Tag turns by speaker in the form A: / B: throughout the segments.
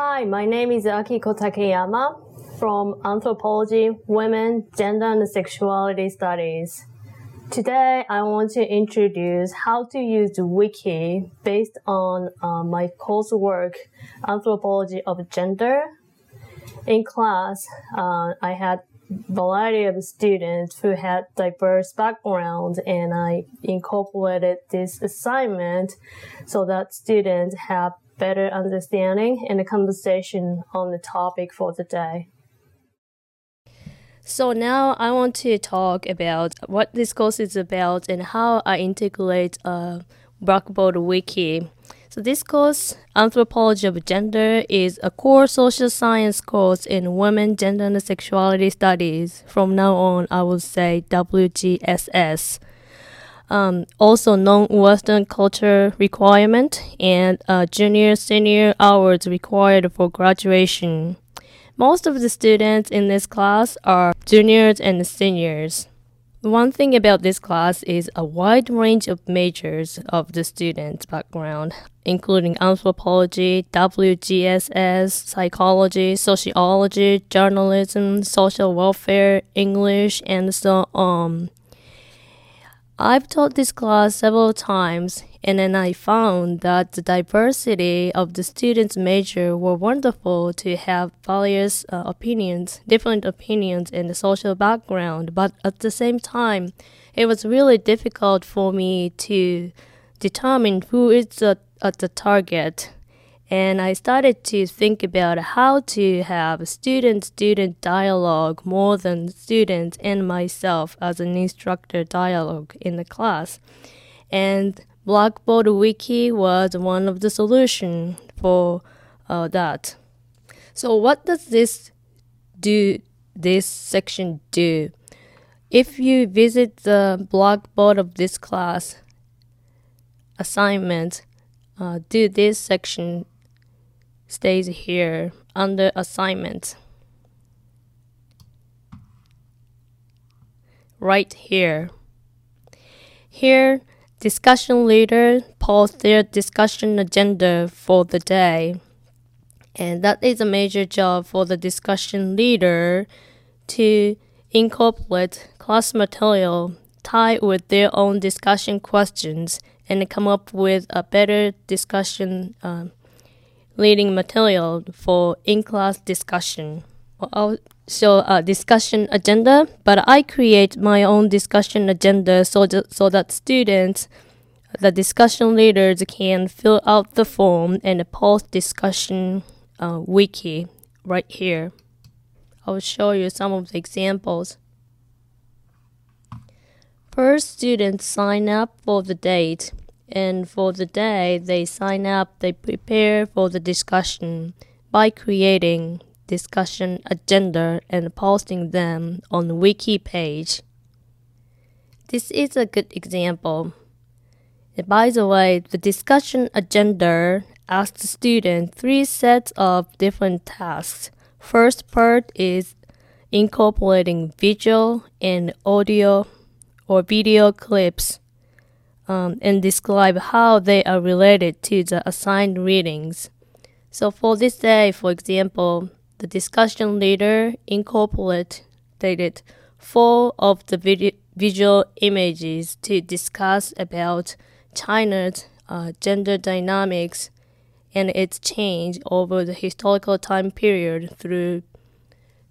A: Hi, my name is Akiko Takeyama from Anthropology, Women, Gender and Sexuality Studies. Today, I want to introduce how to use Wiki based on uh, my coursework, Anthropology of Gender. In class, uh, I had variety of students who had diverse backgrounds and I incorporated this assignment so that students have better understanding and a conversation on the topic for the day.
B: So now I want to talk about what this course is about and how I integrate a Blackboard wiki. So this course, Anthropology of Gender, is a core social science course in women, gender, and sexuality studies. From now on, I will say WGSS. Um, also non-Western culture requirement and uh, junior senior hours required for graduation. Most of the students in this class are juniors and seniors. One thing about this class is a wide range of majors of the students' background, including anthropology, WGSS, psychology, sociology, journalism, social welfare, English, and so on. I've taught this class several times, and then I found that the diversity of the students' major were wonderful to have various uh, opinions, different opinions and the social background. But at the same time, it was really difficult for me to determine who is the, at the target and I started to think about how to have student student dialogue more than students and myself as an instructor dialogue in the class. And Blackboard Wiki was one of the solution for uh, that. So what does this do this section do? If you visit the Blackboard of this class assignment, uh, do this section stays here under assignment. Right here. Here, discussion leader posts their discussion agenda for the day. And that is a major job for the discussion leader to incorporate class material tied with their own discussion questions and come up with a better discussion um, leading material for in-class discussion. Show a discussion agenda, but I create my own discussion agenda so that, so that students, the discussion leaders can fill out the form and post discussion uh, wiki right here. I'll show you some of the examples. First, students sign up for the date and for the day they sign up, they prepare for the discussion by creating discussion agenda and posting them on the wiki page. This is a good example. And by the way, the discussion agenda asks the student three sets of different tasks. First part is incorporating visual and audio or video clips um, and describe how they are related to the assigned readings. So for this day, for example, the discussion leader incorporated four of the visual images to discuss about China's uh, gender dynamics and its change over the historical time period through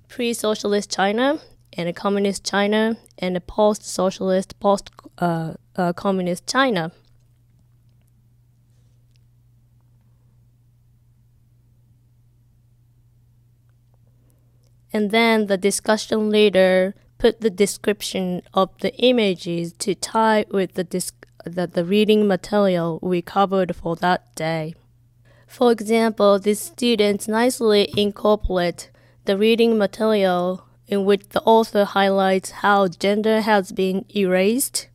B: pre-socialist China and communist China and post-socialist, post uh, uh, communist China. And then the discussion leader put the description of the images to tie with the, the, the reading material we covered for that day. For example, these students nicely incorporate the reading material in which the author highlights how gender has been erased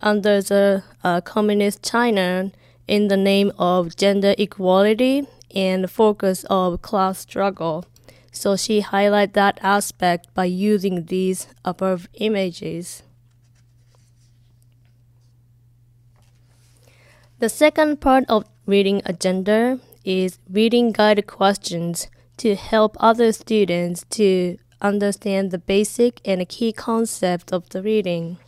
B: under the uh, communist China in the name of gender equality and focus of class struggle. So she highlight that aspect by using these above images. The second part of reading agenda is reading guide questions to help other students to understand the basic and key concept of the reading.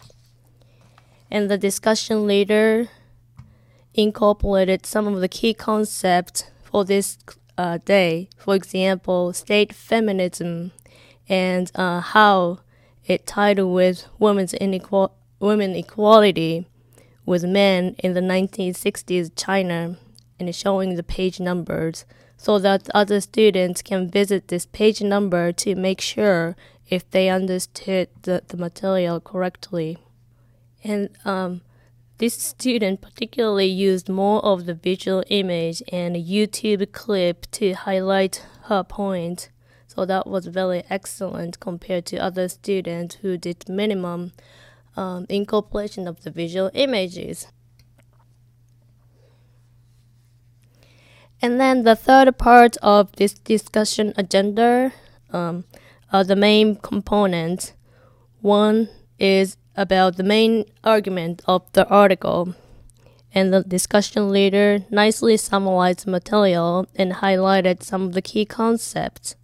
B: And the discussion later incorporated some of the key concepts for this uh, day. For example, state feminism and uh, how it tied with women's inequal- women equality with men in the 1960s China and showing the page numbers so that other students can visit this page number to make sure if they understood the, the material correctly. And um, this student particularly used more of the visual image and a YouTube clip to highlight her point. So that was very excellent compared to other students who did minimum um, incorporation of the visual images. And then the third part of this discussion agenda, um, are the main components. One is about the main argument of the article, and the discussion leader nicely summarized the material and highlighted some of the key concepts.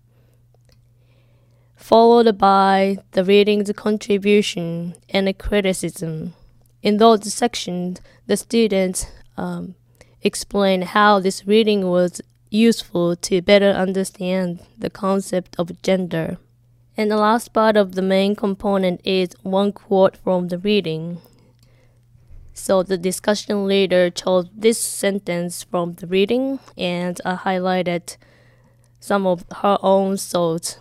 B: Followed by the reading's contribution and a criticism. In those sections, the students um, explain how this reading was useful to better understand the concept of gender. And the last part of the main component is one quote from the reading. So the discussion leader chose this sentence from the reading and I highlighted some of her own thoughts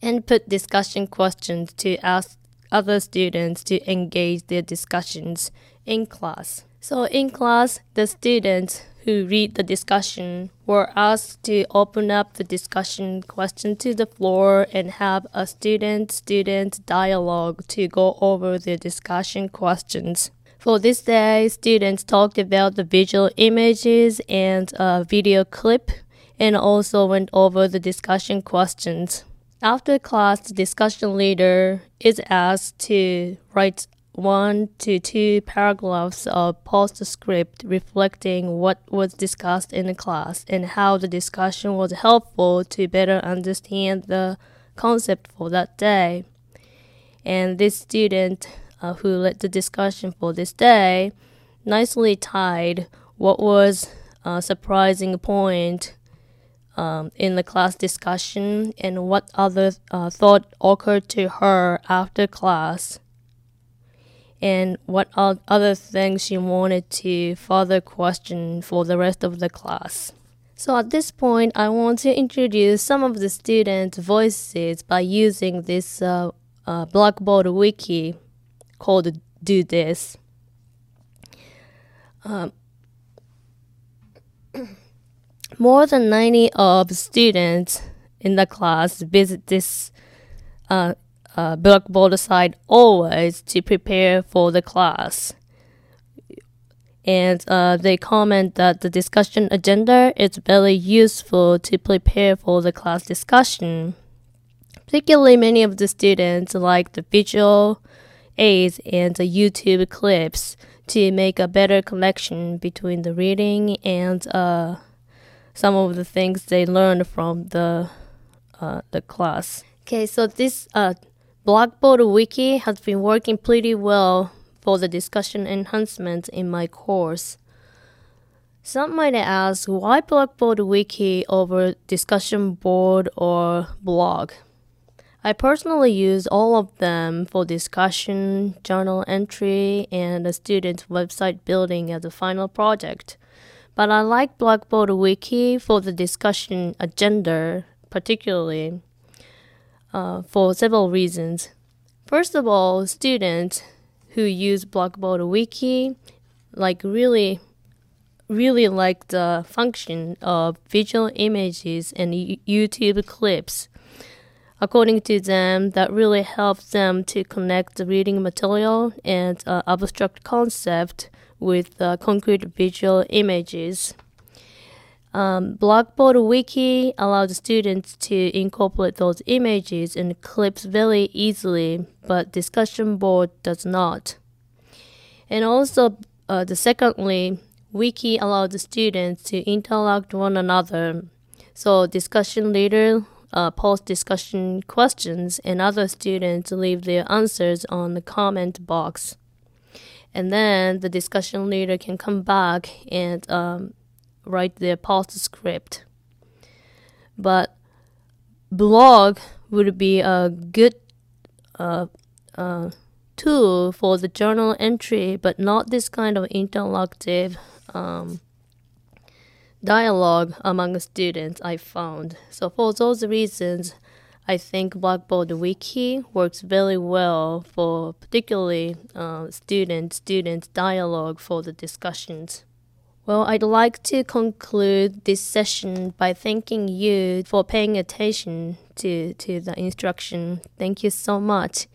B: and put discussion questions to ask other students to engage their discussions in class. So in class, the students who read the discussion were asked to open up the discussion question to the floor and have a student-student dialogue to go over the discussion questions. For this day, students talked about the visual images and a video clip and also went over the discussion questions. After class, the discussion leader is asked to write one to two paragraphs of postscript reflecting what was discussed in the class and how the discussion was helpful to better understand the concept for that day. And this student uh, who led the discussion for this day nicely tied what was a surprising point um, in the class discussion and what other uh, thought occurred to her after class and what other things she wanted to further question for the rest of the class. So at this point, I want to introduce some of the students' voices by using this uh, uh, Blackboard wiki called Do This. Um, more than 90 of students in the class visit this uh, uh, Blackboard site always to prepare for the class. And uh, they comment that the discussion agenda is very useful to prepare for the class discussion. Particularly, many of the students like the visual aids and the YouTube clips to make a better connection between the reading and uh, some of the things they learned from the uh, the class. Okay, so this uh, Blackboard Wiki has been working pretty well for the discussion enhancement in my course. Some might ask why Blackboard Wiki over discussion board or blog. I personally use all of them for discussion, journal entry, and a student's website building as a final project. But I like Blackboard Wiki for the discussion agenda, particularly uh, for several reasons. First of all, students who use Blackboard Wiki like really really like the function of visual images and YouTube clips. According to them, that really helps them to connect the reading material and uh, abstract concept with uh, concrete visual images. Um, Blackboard Wiki allows students to incorporate those images and clips very easily, but Discussion Board does not. And also, uh, the secondly, Wiki allows the students to interact one another. So discussion leader uh, post discussion questions and other students leave their answers on the comment box. And then the discussion leader can come back and um, write their post script. But blog would be a good uh, uh, tool for the journal entry, but not this kind of interactive um, dialogue among students I found. So for those reasons, I think Blackboard Wiki works very well for particularly uh, student student dialogue for the discussions. Well, I'd like to conclude this session by thanking you for paying attention to, to the instruction. Thank you so much.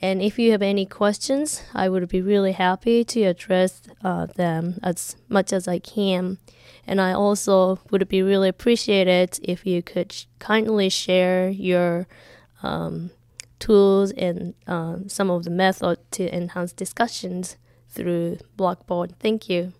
B: And if you have any questions, I would be really happy to address uh, them as much as I can. And I also would be really appreciated if you could sh- kindly share your um, tools and uh, some of the method to enhance discussions through Blackboard. Thank you.